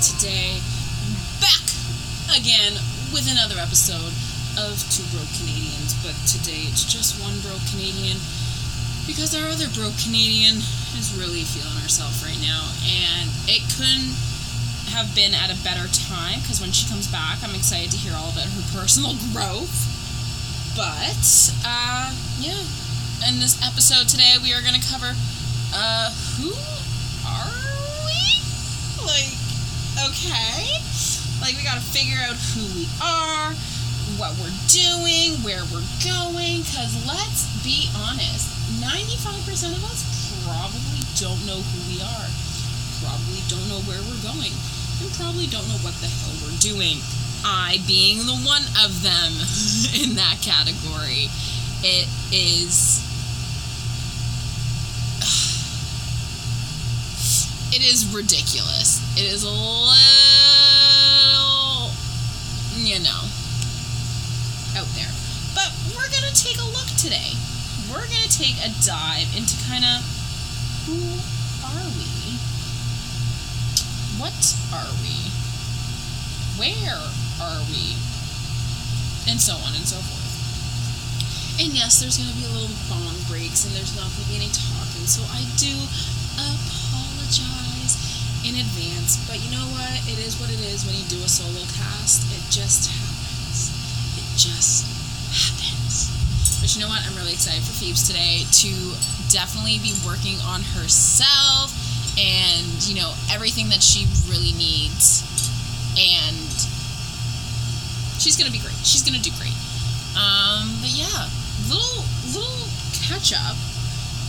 today, back again with another episode of Two Broke Canadians. But today it's just one broke Canadian because our other broke Canadian is really feeling herself right now, and it couldn't have been at a better time because when she comes back, I'm excited to hear all about her personal growth. But, uh, yeah. In this episode today, we are going to cover, uh, who are we? Like, okay. Like, we got to figure out who we are, what we're doing, where we're going, because let's be honest, 95% of us probably don't know who we are, probably don't know where we're going, and probably don't know what the hell we're doing. I being the one of them in that category. It is. It is ridiculous. It is a little, you know, out there. But we're going to take a look today. We're going to take a dive into kind of who are we? What are we? Where are we? And so on and so forth. And yes, there's going to be a little bong breaks and there's not going to be any talking, so I do apologize in advance. But you know what? It is what it is when you do a solo cast. It just happens. It just happens. But you know what? I'm really excited for Phoebes today to definitely be working on herself and, you know, everything that she really needs. And she's gonna be great. She's gonna do great. Um, but yeah, little little catch up.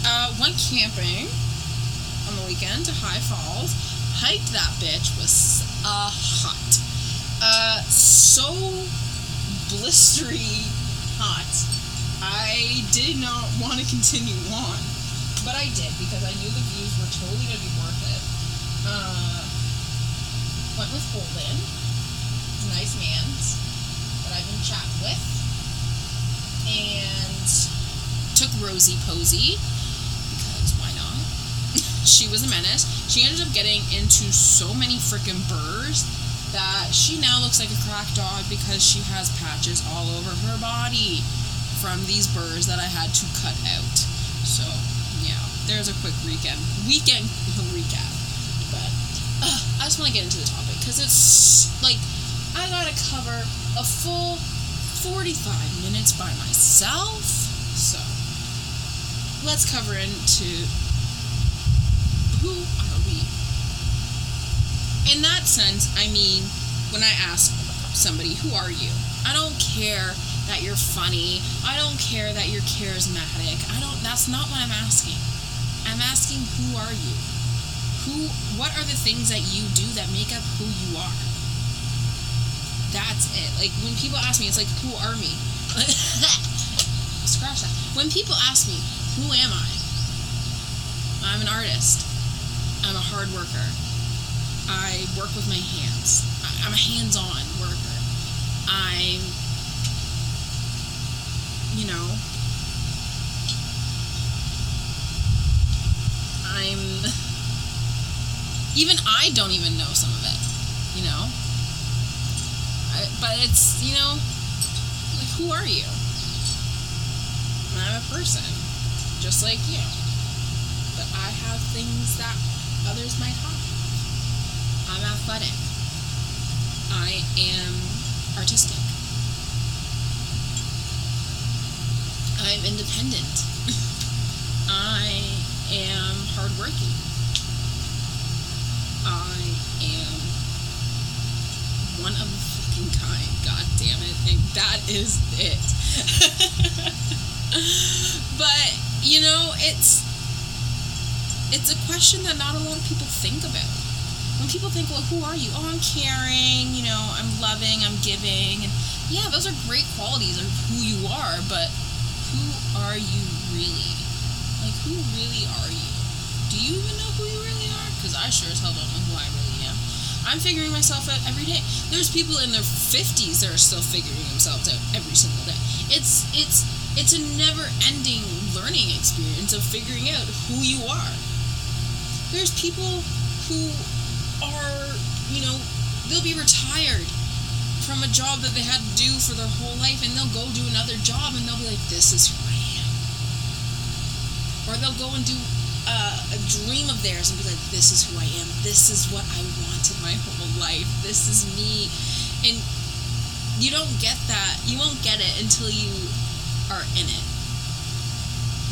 Uh, went camping on the weekend to High Falls. Hiked that bitch was uh, hot. Uh, so blistery hot. I did not want to continue on, but I did because I knew the views were totally gonna be worth it. Uh, went with Holden, nice man that I've been chatting with, and took Rosie Posey? She was a menace. She ended up getting into so many freaking burrs that she now looks like a crack dog because she has patches all over her body from these burrs that I had to cut out. So yeah, there's a quick weekend weekend recap. But uh, I just want to get into the topic because it's like I gotta cover a full 45 minutes by myself. So let's cover into who are we? In that sense, I mean, when I ask somebody, who are you? I don't care that you're funny. I don't care that you're charismatic. I don't that's not what I'm asking. I'm asking who are you? Who what are the things that you do that make up who you are? That's it. Like when people ask me, it's like, who are me? Scratch that. When people ask me, who am I? I'm an artist. I'm a hard worker. I work with my hands. I'm a hands-on worker. I'm, you know, I'm. Even I don't even know some of it. You know. I, but it's you know, like who are you? I'm a person, just like you. But I have things that others might have. I'm athletic. I am artistic. I'm independent. I am hardworking. I am one of a fucking kind. God damn it. And that is it. but, you know, it's it's a question that not a lot of people think about. When people think, well, who are you? Oh, I'm caring, you know, I'm loving, I'm giving. And yeah, those are great qualities of who you are, but who are you really? Like, who really are you? Do you even know who you really are? Because I sure as hell don't know who I really am. I'm figuring myself out every day. There's people in their 50s that are still figuring themselves out every single day. It's it's it's a never-ending learning experience of figuring out who you are. There's people who are, you know, they'll be retired from a job that they had to do for their whole life and they'll go do another job and they'll be like, this is who I am. Or they'll go and do uh, a dream of theirs and be like, this is who I am. This is what I wanted my whole life. This is me. And you don't get that. You won't get it until you are in it.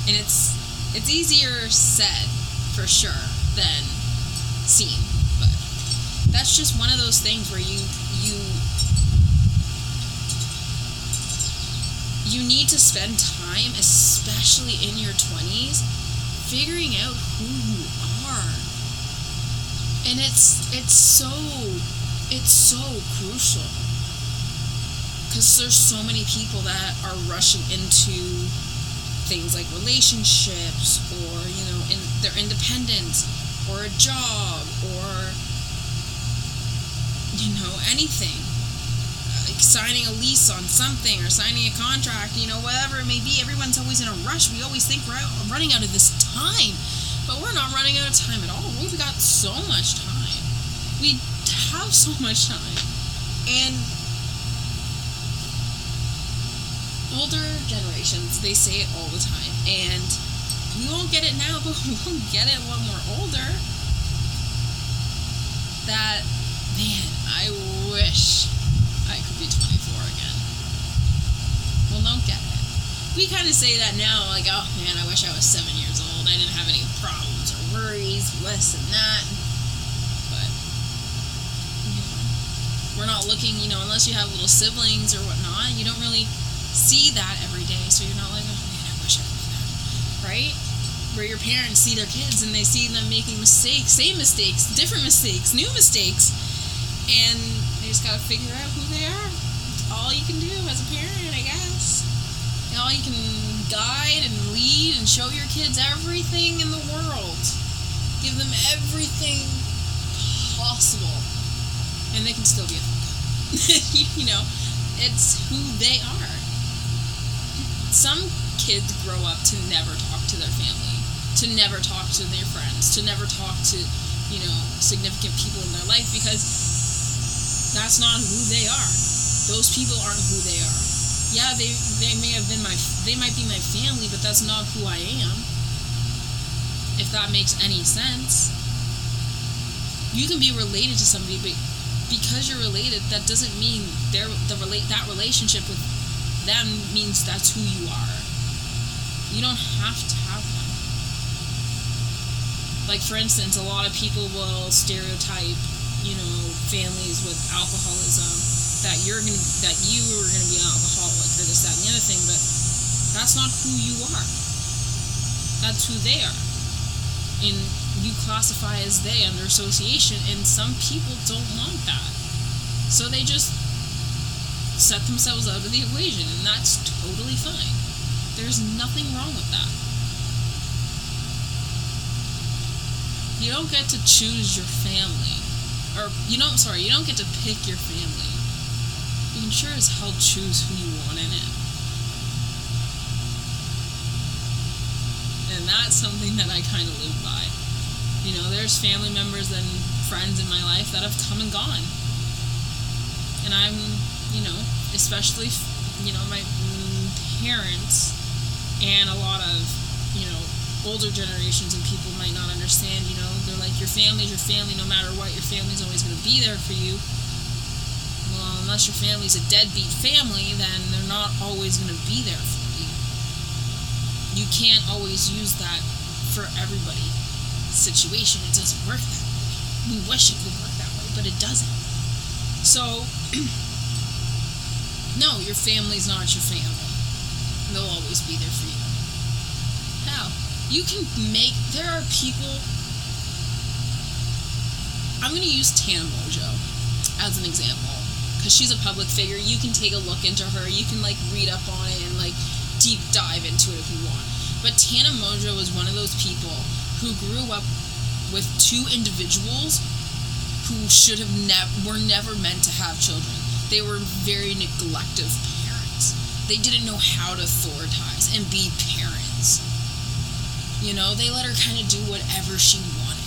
And it's it's easier said for sure than seen. But that's just one of those things where you you you need to spend time, especially in your 20s, figuring out who you are. And it's it's so it's so crucial. Cuz there's so many people that are rushing into things like relationships or, you know, in their independence or a job or you know, anything signing a lease on something or signing a contract, you know, whatever it may be. Everyone's always in a rush. We always think we're running out of this time, but we're not running out of time at all. We've got so much time. We have so much time. And older generations, they say it all the time. And we won't get it now, but we won't get it when we're older. That, man, I wish I could be 24 again. Well, don't get it. We kind of say that now, like, oh man, I wish I was seven years old. I didn't have any problems or worries, less than that. But, you know, we're not looking, you know, unless you have little siblings or whatnot, you don't really see that every day. So you're not like, oh man, I wish I was that. Right? Where your parents see their kids and they see them making mistakes, same mistakes, different mistakes, new mistakes. And they just gotta figure out who they are. It's all you can do as a parent, I guess. And all you can guide and lead and show your kids everything in the world. Give them everything possible. And they can still be a you know, it's who they are. Some kids grow up to never talk to their family, to never talk to their friends, to never talk to, you know, significant people in their life because that's not who they are. Those people aren't who they are. Yeah, they they may have been my they might be my family, but that's not who I am. If that makes any sense. You can be related to somebody, but because you're related, that doesn't mean they're the relate that relationship with them means that's who you are. You don't have to have one. Like for instance, a lot of people will stereotype you know families with alcoholism that you're gonna that you are gonna be an alcoholic or this that and the other thing but that's not who you are. That's who they are. And you classify as they under association and some people don't want that. So they just set themselves out of the equation and that's totally fine. There's nothing wrong with that you don't get to choose your family. Or you don't sorry you don't get to pick your family. You can sure as hell choose who you want in it. And that's something that i kind of live by. You know there's family members and friends in my life that have come and gone. And i'm you know especially you know my mm, parents and a lot of you know older generations and people might not understand, you know, they're like, your family's your family no matter what, your family's always going to be there for you. Well, unless your family's a deadbeat family, then they're not always going to be there for you. You can't always use that for everybody situation. It doesn't work that way. We wish it could work that way, but it doesn't. So, no, your family's not your family. They'll always be there for you you can make there are people i'm going to use tana Mongeau as an example because she's a public figure. You can take a look into her. You can like read up on it and like deep dive into it if you want. But tana Mongeau was one of those people who grew up with two individuals who should have never were never meant to have children. They were very neglective parents. They didn't know how to authorize and be parents you know, they let her kind of do whatever she wanted.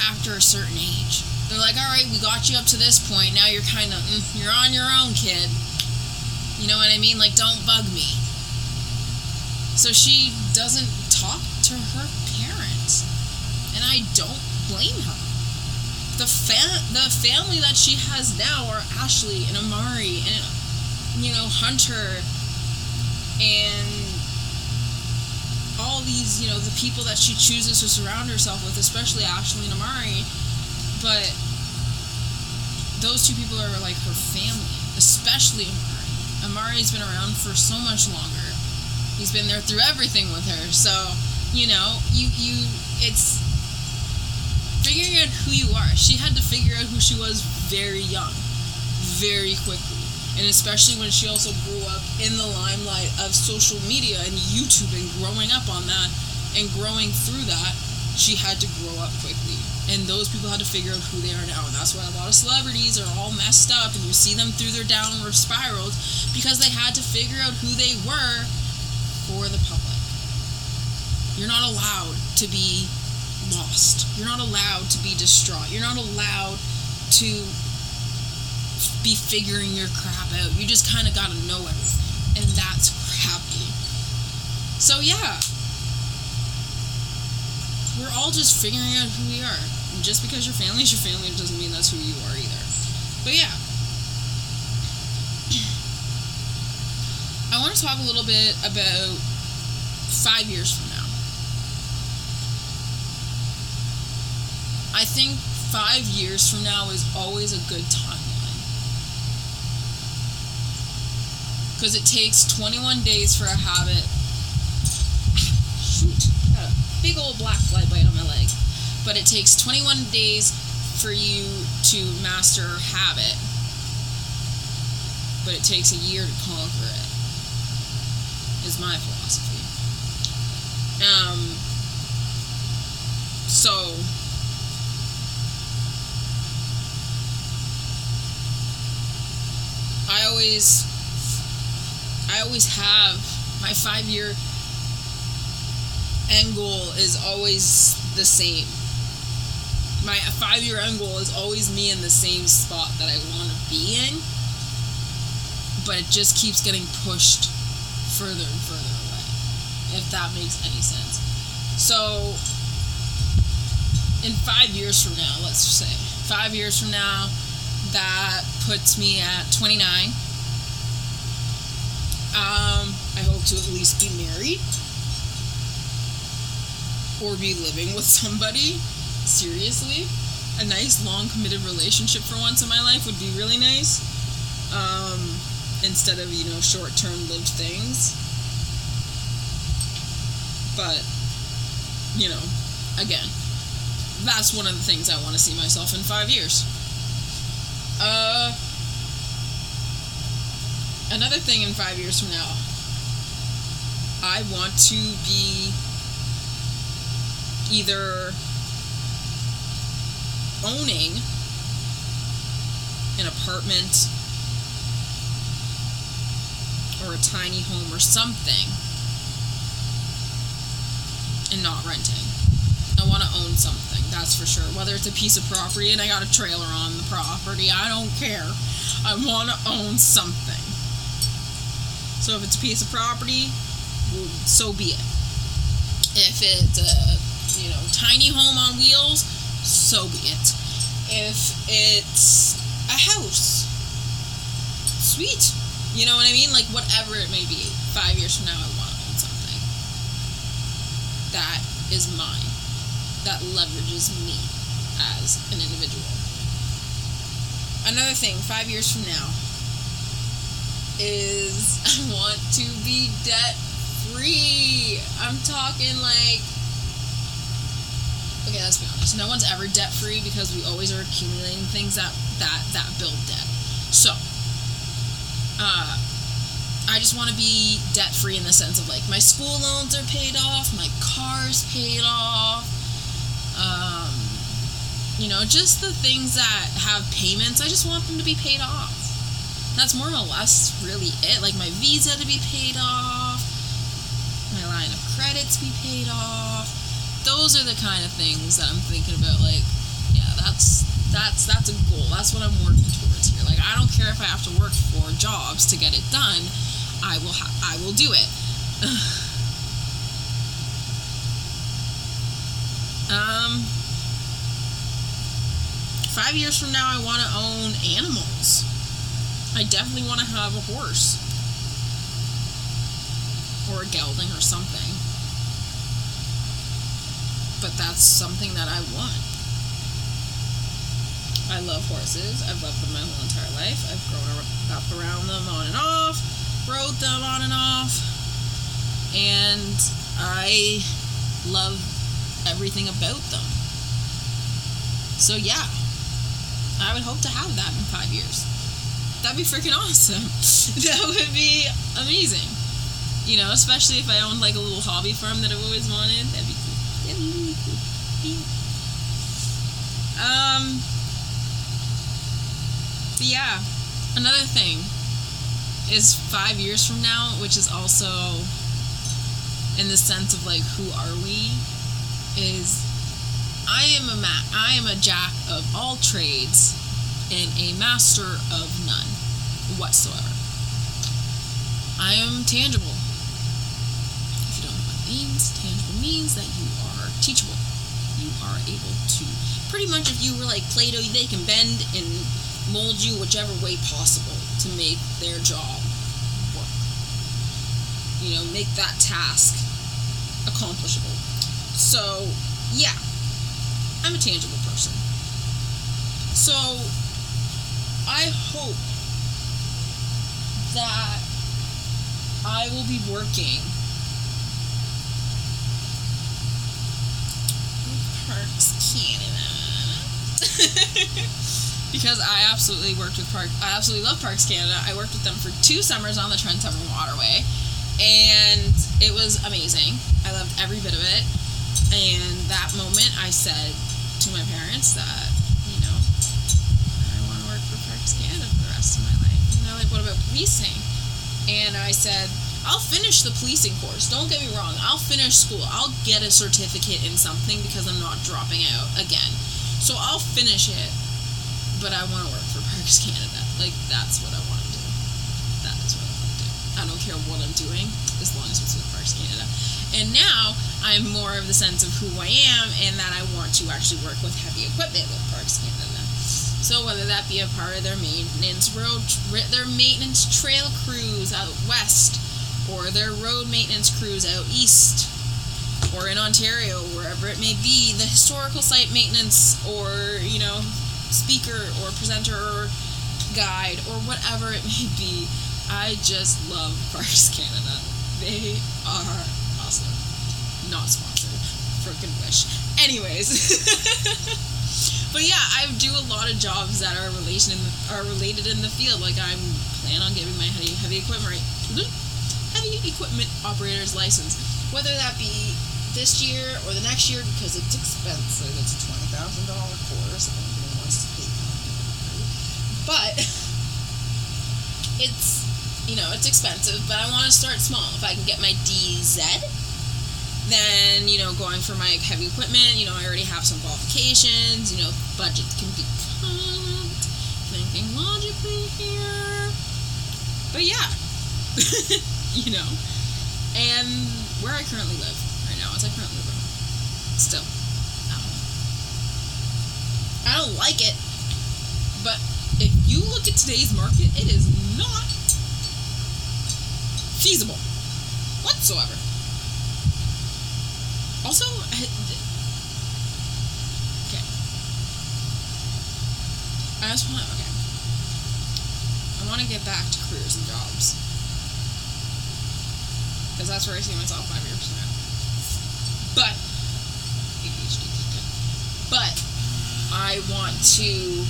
after a certain age. They're like, all right, we got you up to this point. Now you're kind of, mm, you're on your own, kid. You know what I mean? Like, don't bug me. So she doesn't talk to her parents. And I don't blame her. The, fa- the family that she has now are Ashley and Amari and, you know, Hunter and all these, you know, the people that she chooses to surround herself with, especially Ashley and Amari. But those two people are like her family, especially Amari. Amari's been around for so much longer. He's been there through everything with her. So, you know, you you it's figuring out who you are. She had to figure out who she was very young, very quickly. And especially when she also grew up in the limelight of social media and YouTube and growing up on that and growing through that, she had to grow up quickly. And those people had to figure out who they are now. And that's why a lot of celebrities are all messed up and you see them through their downward spirals because they had to figure out who they were for the public. You're not allowed to be lost. You're not allowed to be distraught. You're not allowed to be figuring your crap out. You just kind of got to know everything. And that's crappy. So, yeah. We're all just figuring out who we are. And just because your family is your family doesn't mean that's who you are either. But yeah. I want to talk a little bit about five years from now. I think five years from now is always a good timeline. Because it takes 21 days for a habit. Shoot, got a big old black fly bite on my leg. But it takes 21 days for you to master a habit. But it takes a year to conquer it, is my philosophy. Um, so, I always I always have my 5 year end goal is always the same. My 5 year end goal is always me in the same spot that I want to be in. But it just keeps getting pushed further and further away. If that makes any sense. So in 5 years from now, let's say 5 years from now, that puts me at 29. Um, I hope to at least be married or be living with somebody. Seriously, a nice long committed relationship for once in my life would be really nice. Um, instead of you know short term lived things. But you know, again, that's one of the things I want to see myself in five years. Uh, another thing in five years from now, I want to be either owning an apartment or a tiny home or something and not renting. I want to own something, that's for sure. Whether it's a piece of property and I got a trailer on the property, I don't care. I want to own something. So if it's a piece of property, so be it. If it's a you know tiny home on wheels, so be it. If it's a house, sweet. You know what I mean? Like whatever it may be. Five years from now, I want to own something that is mine that leverages me as an individual. Another thing, five years from now, is I want to be debt free. I'm talking like. Okay, let's be honest. No one's ever debt free because we always are accumulating things that that that build debt. So, uh, I just want to be debt free in the sense of like my school loans are paid off, my car's paid off, um, you know, just the things that have payments. I just want them to be paid off. That's more or less really it. Like my visa to be paid off, my line of credits to be paid off. Those are the kind of things that I'm thinking about. Like yeah, That's that's that's a goal. That's what I'm working towards here. Like I don't care if I have to work four jobs to get it done. I will ha- I will do it. um five years from now, I want to own animals. I definitely want to have a horse or a gelding or something. But that's something that I want. I love horses. I've loved them my whole entire life. I've grown up around them on and off, rode them on and off, and I love everything about them. So, yeah, I would hope to have that in five years. That'd be freaking awesome. that would be amazing. You know, especially if I owned like a little hobby farm that I've always wanted. That'd be cool. Yeah. Um. Yeah, another thing is five years from now, which is also in the sense of like who are we, is I am a ma- I am a jack of all trades and a master of none whatsoever. I am tangible. If you don't know what it means, tangible means that you are teachable. You are able to pretty much if you were like Play-Doh, they can bend and mold you whichever way possible to make their job work. You know, make that task accomplishable. So, yeah, I'm a tangible person. So I hope that I will be working with Parks Canada. because I absolutely worked with Park I absolutely love Parks Canada. I worked with them for two summers on the Trent Severn Waterway and it was amazing. I loved every bit of it. And that moment I said to my parents that, you know, I want to work for Parks Canada for the rest of my life. And they're like, what about policing? And I said, I'll finish the policing course. Don't get me wrong. I'll finish school. I'll get a certificate in something because I'm not dropping out again. So I'll finish it, but I want to work for Parks Canada. Like, that's what I want to do. That is what I want to do. I don't care what I'm doing as long as it's with Parks Canada. And now I'm more of the sense of who I am and that I want to actually work with heavy equipment with Parks Canada. So whether that be a part of their maintenance road, their maintenance trail crews out west, or their road maintenance crews out east, or in Ontario, wherever it may be, the historical site maintenance, or you know, speaker or presenter or guide or whatever it may be. I just love Parks Canada. They are awesome not sponsored. Freaking wish. Anyways. but yeah, I do a lot of jobs that are relation in are related in the field. Like I'm plan on getting my heavy heavy equipment heavy equipment operator's license, whether that be this year or the next year because it's expensive. It's a twenty thousand dollar course. If anybody wants to pay but it's you know it's expensive. But I want to start small. If I can get my DZ then you know going for my heavy equipment you know i already have some qualifications you know budget can be cut thinking logically here. But yeah. You know. And where i currently live right now is i currently live still. I don't know i don't like it. But if you look at today's market it is not feasible whatsoever also, okay. I just want okay. I want to get back to careers and jobs because that's where I see myself five years from now. But But I want to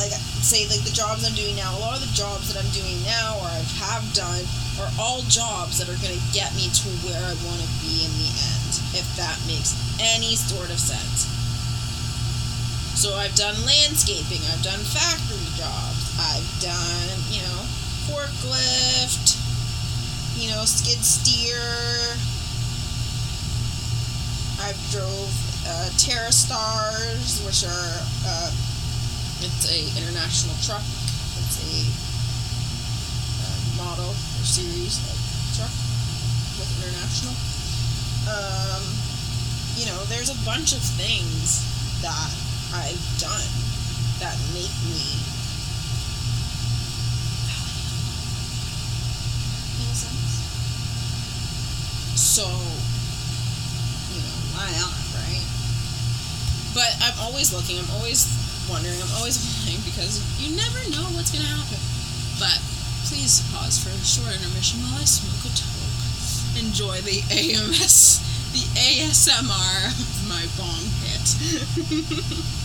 like say like the jobs I'm doing now. A lot of the jobs that I'm doing now or I have done are all jobs that are going to get me to where I want to be in the end if that makes any sort of sense. So I've done landscaping, I've done factory jobs, I've done, you know, forklift, you know, skid steer. I've drove uh, Terra Stars, which are uh, it's a international truck. It's a uh, model or series of truck with international. Um, you know, there's a bunch of things that I've done that make me in a sense. So, you know, why not, right? But I'm always looking, I'm always wondering, I'm always wondering because you never know what's gonna happen. But please pause for a short intermission while I smoke a toke. Enjoy the AMS, the ASMR of my bong hit.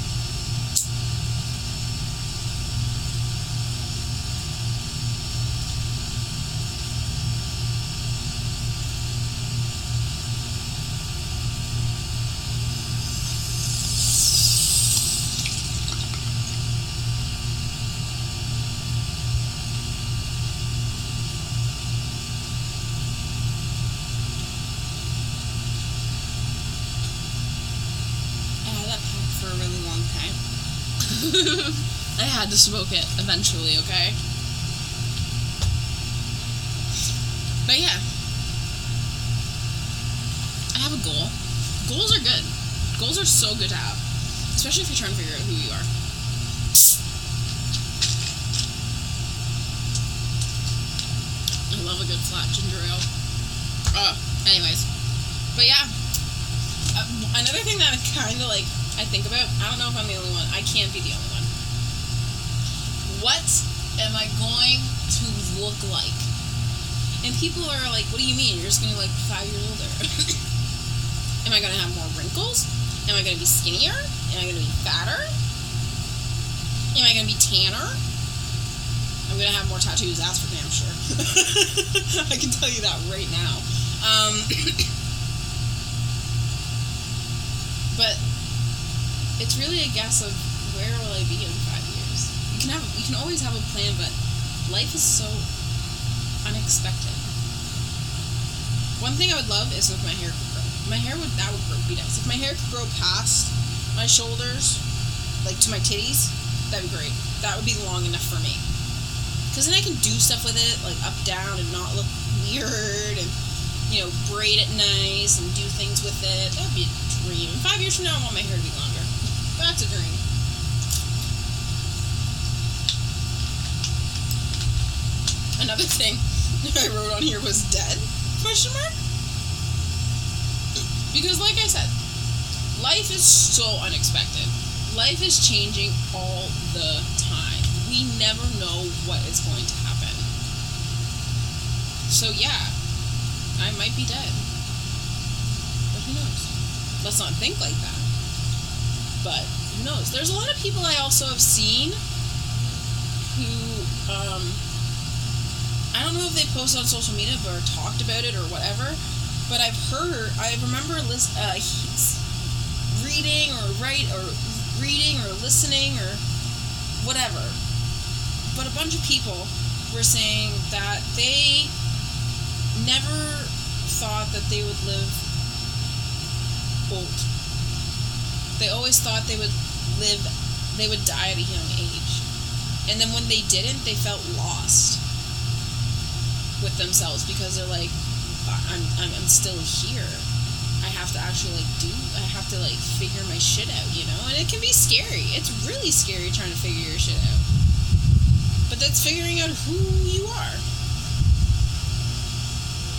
for a really long time. I had to smoke it eventually, okay? But yeah. I have a goal. Goals are good. Goals are so good to have. Especially if you're trying to figure out who you are. I love a good flat ginger ale. Uh, anyways. But yeah, uh, another thing that I kind of like I think about, I don't know if I'm the only one. I can't be the only one. What am I going to look like? And people are like, "What do you mean? You're just gonna be like five years older? am I gonna have more wrinkles? Am I gonna be skinnier? Am I gonna be fatter? Am I gonna be tanner? I'm gonna have more tattoos. That's for damn sure. I can tell you that right now. Um, but it's really a guess of where will I be in five years. You can have, you can always have a plan, but life is so unexpected. One thing I would love is if my hair could grow. My hair would that would grow, be nice. If my hair could grow past my shoulders, like to my titties, that'd be great. That would be long enough for me. Cause then I can do stuff with it, like up down, and not look weird, and you know, braid it nice and do things with it. That'd be a dream. Five years from now, I want my hair to be longer. That's a dream. Another thing I wrote on here was dead? Question mark? Because, like I said, life is so unexpected. Life is changing all the time. We never know what is going to happen. So, yeah, I might be dead. But who knows? Let's not think like that. But who knows? There's a lot of people I also have seen who, um, I don't know if they posted on social media or talked about it or whatever, but I've heard, I remember list, uh, reading or write or reading or listening or whatever. But a bunch of people were saying that they never thought that they would live old. They always thought they would live, they would die at a young age. And then when they didn't, they felt lost with themselves because they're like, I'm, I'm, still here. I have to actually like do, I have to like figure my shit out, you know? And it can be scary. It's really scary trying to figure your shit out. But that's figuring out who you are.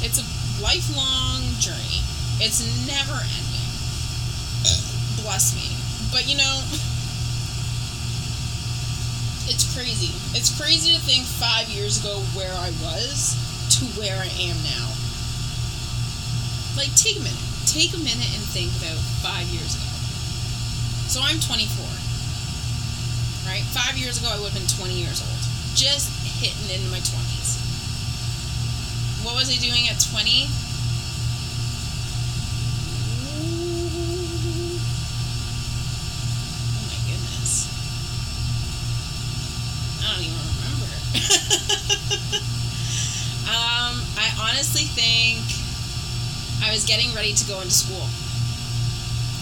It's a lifelong journey. It's never ending. Bless me. But you know, it's crazy. It's crazy to think five years ago where I was to where I am now. Like, take a minute. Take a minute and think about five years ago. So I'm 24. Right? Five years ago, I would have been 20 years old. Just hitting into my 20s. What was I doing at 20? um, I honestly think I was getting ready to go into school.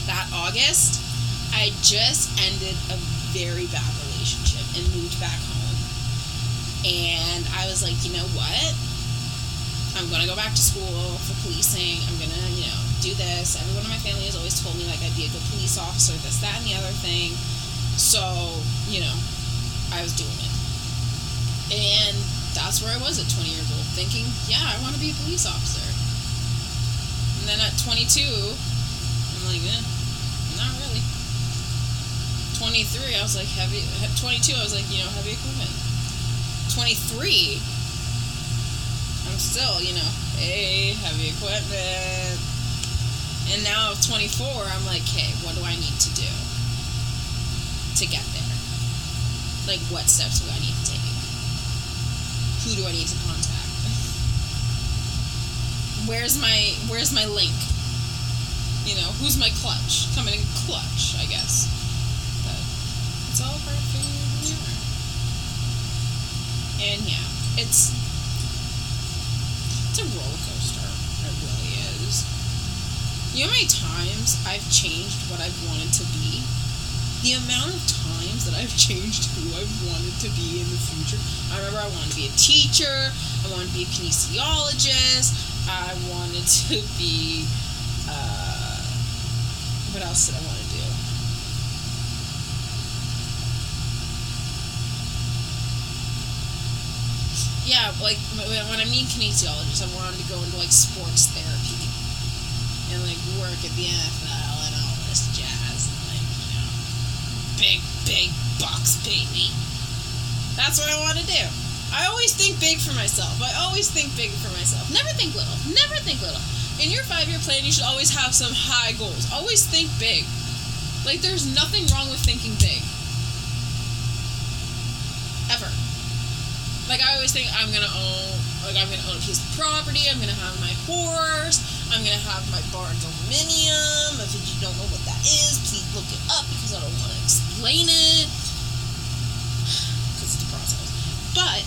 that August, I just ended a very bad relationship and moved back home. And I was like, you know what? I'm gonna go back to school for policing. I'm gonna, you know, do this. Everyone in my family has always told me like I'd be a good police officer, this, that, and the other thing. So, you know, I was doing it. And that's where I was at 20 years old, thinking, yeah, I want to be a police officer. And then at 22, I'm like, eh, not really. 23, I was like, heavy. 22, I was like, you know, heavy equipment. 23, I'm still, you know, hey, heavy equipment. And now at 24, I'm like, hey, what do I need to do to get there? Like, what steps do I need to take? Who do I need to contact? Where's my Where's my link? You know, who's my clutch? Coming in clutch, I guess. But it's all part of figuring who. And yeah, it's it's a roller coaster. It really is. You know how many times I've changed what I've wanted to be? The amount of times that I've changed who I've wanted to be in the future. I remember I wanted to be a teacher, I wanted to be a kinesiologist, I wanted to be. Uh, what else did I want to do? yeah, like when I mean kinesiologist, I wanted to go into like sports therapy and like work at the NFL big bucks, baby. That's what I want to do. I always think big for myself. I always think big for myself. Never think little. Never think little. In your five year plan, you should always have some high goals. Always think big. Like there's nothing wrong with thinking big. Ever. Like I always think I'm gonna own, like I'm gonna own a piece of property. I'm gonna have my horse. I'm gonna have my barndominium. If you don't know what that is, please look it up because I don't want to explain it because it's a process. But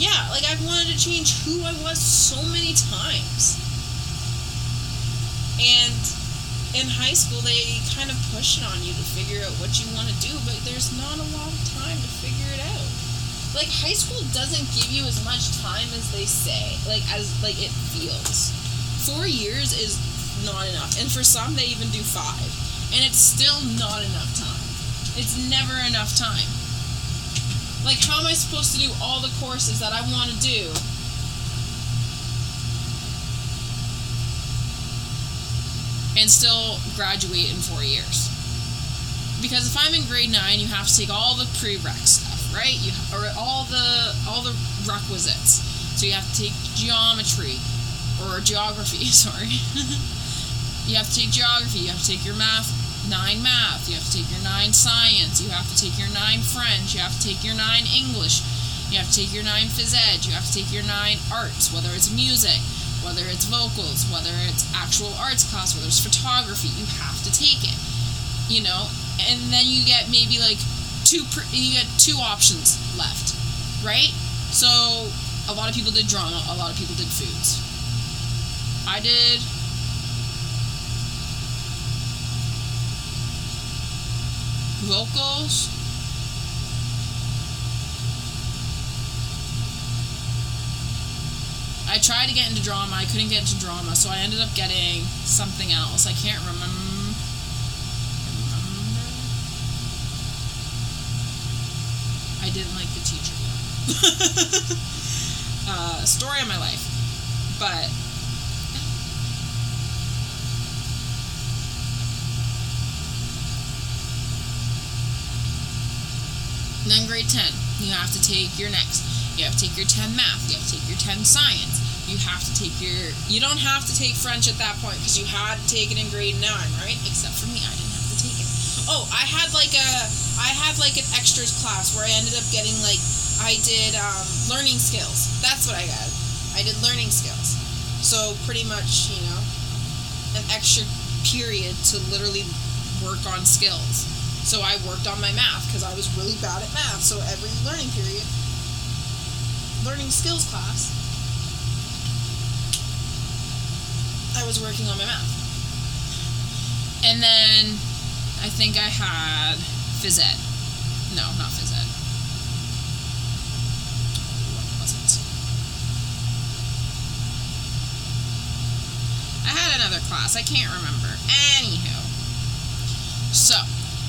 yeah, like I've wanted to change who I was so many times, and in high school they kind of push it on you to figure out what you want to do, but there's not a lot of time to figure it out. Like high school doesn't give you as much time as they say, like as like it feels. Four years is not enough, and for some they even do five, and it's still not enough time. It's never enough time. Like how am I supposed to do all the courses that I want to do and still graduate in four years. Because if I'm in grade nine, you have to take all the prereq stuff, right? You or all the all the requisites. So you have to take geometry or geography. Sorry, you have to take geography. You have to take your math nine math. You have to take your nine science. You have to take your nine French. You have to take your nine English. You have to take your nine phys ed. You have to take your nine arts, whether it's music, whether it's vocals, whether it's actual arts class, whether it's photography, you have to take it. You know, and then you get maybe like two you get two options left, right? So a lot of people did drama, a lot of people did foods. I did vocals. I tried to get into drama. I couldn't get into drama, so I ended up getting something else. I can't remember. I didn't like the teacher. uh, story of my life, but Then grade 10, you have to take your next. You have to take your 10 math. You have to take your 10 science. You have to take your. You don't have to take French at that point because you had to take it in grade 9, right? Except for me, I didn't have to take it. Oh, I had like a. I had like an extras class where I ended up getting like. I did um, learning skills. That's what I got. I did learning skills. So pretty much, you know, an extra period to literally work on skills. So I worked on my math because I was really bad at math. So every learning period, learning skills class, I was working on my math. And then I think I had phys ed. No, not phys ed. What was it? I had another class. I can't remember. Anywho. So,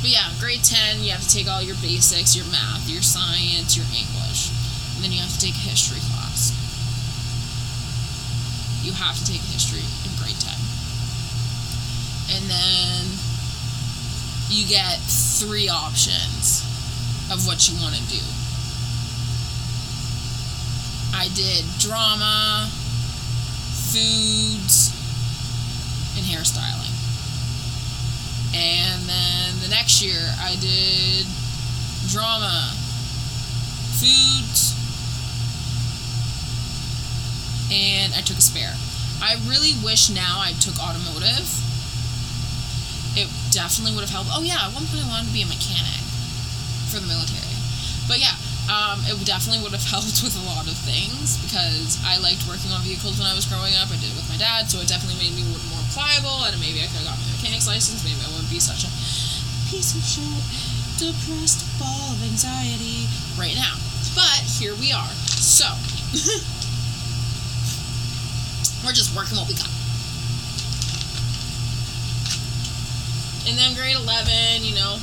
but yeah, grade 10, you have to take all your basics, your math, your science, your English. And then you have to take a history class. You have to take history in grade 10. And then you get three options of what you want to do. I did drama, foods, and hairstyling. And then the next year I did drama, foods, and I took a spare. I really wish now I took automotive it definitely would have helped. Oh yeah, at one point I wanted to be a mechanic for the military, but yeah, um, it definitely would have helped with a lot of things because I liked working on vehicles when I was growing up. I did it with my dad, so it definitely made me more pliable, and maybe I could have got my mechanic's license. Maybe I wouldn't be such a piece of shit, depressed ball of anxiety right now. But here we are. So we're just working what we got. And then grade 11, you know,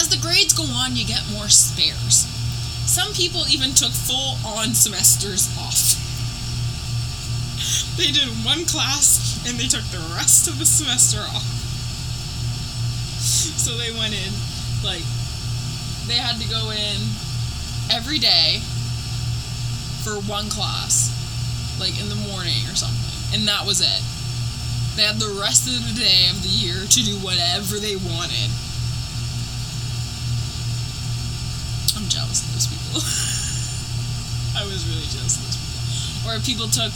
as the grades go on, you get more spares. Some people even took full on semesters off. They did one class and they took the rest of the semester off. So they went in, like, they had to go in every day for one class, like in the morning or something. And that was it. They had the rest of the day of the year to do whatever they wanted. I'm jealous of those people. I was really jealous of those people. Or if people took,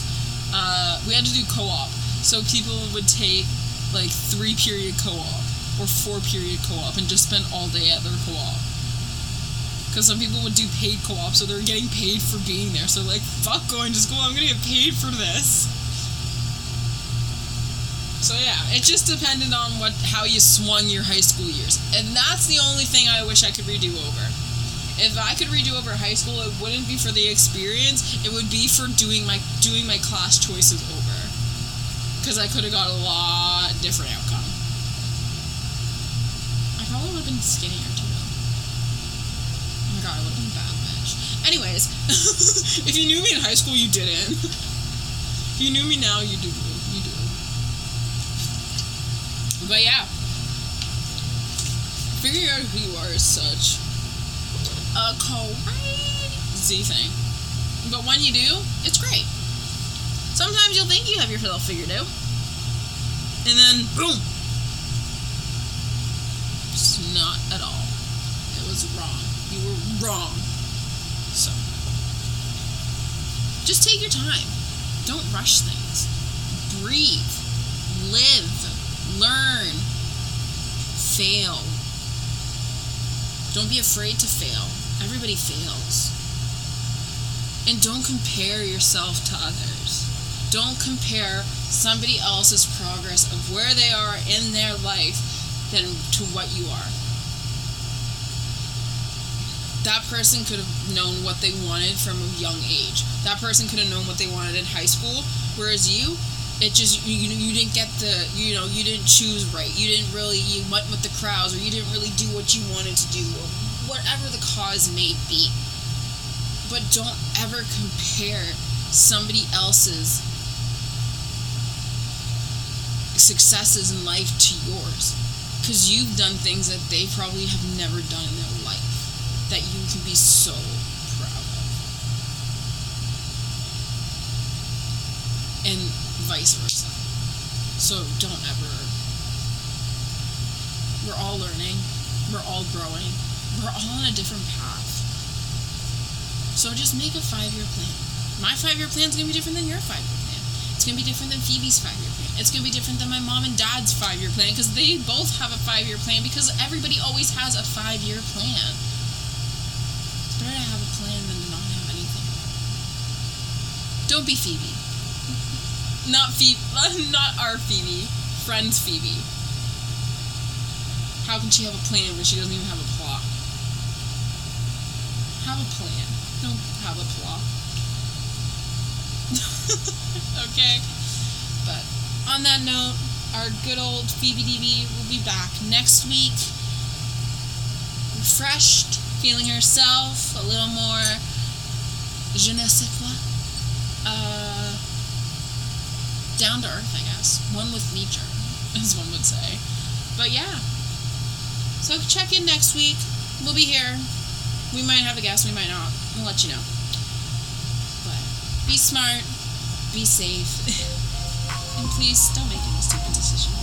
uh, we had to do co op. So people would take like three period co op or four period co op and just spend all day at their co op. Because some people would do paid co op, so they're getting paid for being there. So, like, fuck going to school, I'm gonna get paid for this. So yeah, it just depended on what how you swung your high school years. And that's the only thing I wish I could redo over. If I could redo over high school, it wouldn't be for the experience, it would be for doing my doing my class choices over. Cuz I could have got a lot different outcome. I probably would have been skinnier too. Oh my god, I would have been bad bitch. Anyways, if you knew me in high school, you didn't. if you knew me now, you do. You do. But yeah, figuring out who you are is such a crazy thing. But when you do, it's great. Sometimes you'll think you have yourself figured out, and then boom, it's not at all. It was wrong. You were wrong. So, just take your time. Don't rush things. Breathe. Live learn, fail. Don't be afraid to fail. Everybody fails. And don't compare yourself to others. Don't compare somebody else's progress of where they are in their life than to what you are. That person could have known what they wanted from a young age. That person could have known what they wanted in high school, whereas you, it just you you didn't get the you know you didn't choose right you didn't really you went with the crowds or you didn't really do what you wanted to do whatever the cause may be but don't ever compare somebody else's successes in life to yours because you've done things that they probably have never done in their life that you can be so proud of and vice versa. So don't ever. We're all learning, we're all growing, we're all on a different path. So just make a five year plan. My five year plan is going to be different than your five year plan. It's going to be different than Phoebe's five year plan. It's going to be different than my mom and dad's five year plan because they both have a five year plan because everybody always has a five year plan. It's better to have a plan than to not have anything. Don't be Phoebe not Phoebe, not our Phoebe, friend's Phoebe. how can she have a plan when she doesn't even have a plot? Have a plan. Don't have a plot. okay? But on that note, our good old Phoebe DB will be back next week. Refreshed, feeling herself, a little more je ne sais quoi. Uh, down to earth, I guess. One with nature, as one would say. But yeah. So check in next week. We'll be here. We might have a guest, we might not. We'll let you know. But be smart, be safe, and please don't make any stupid decisions.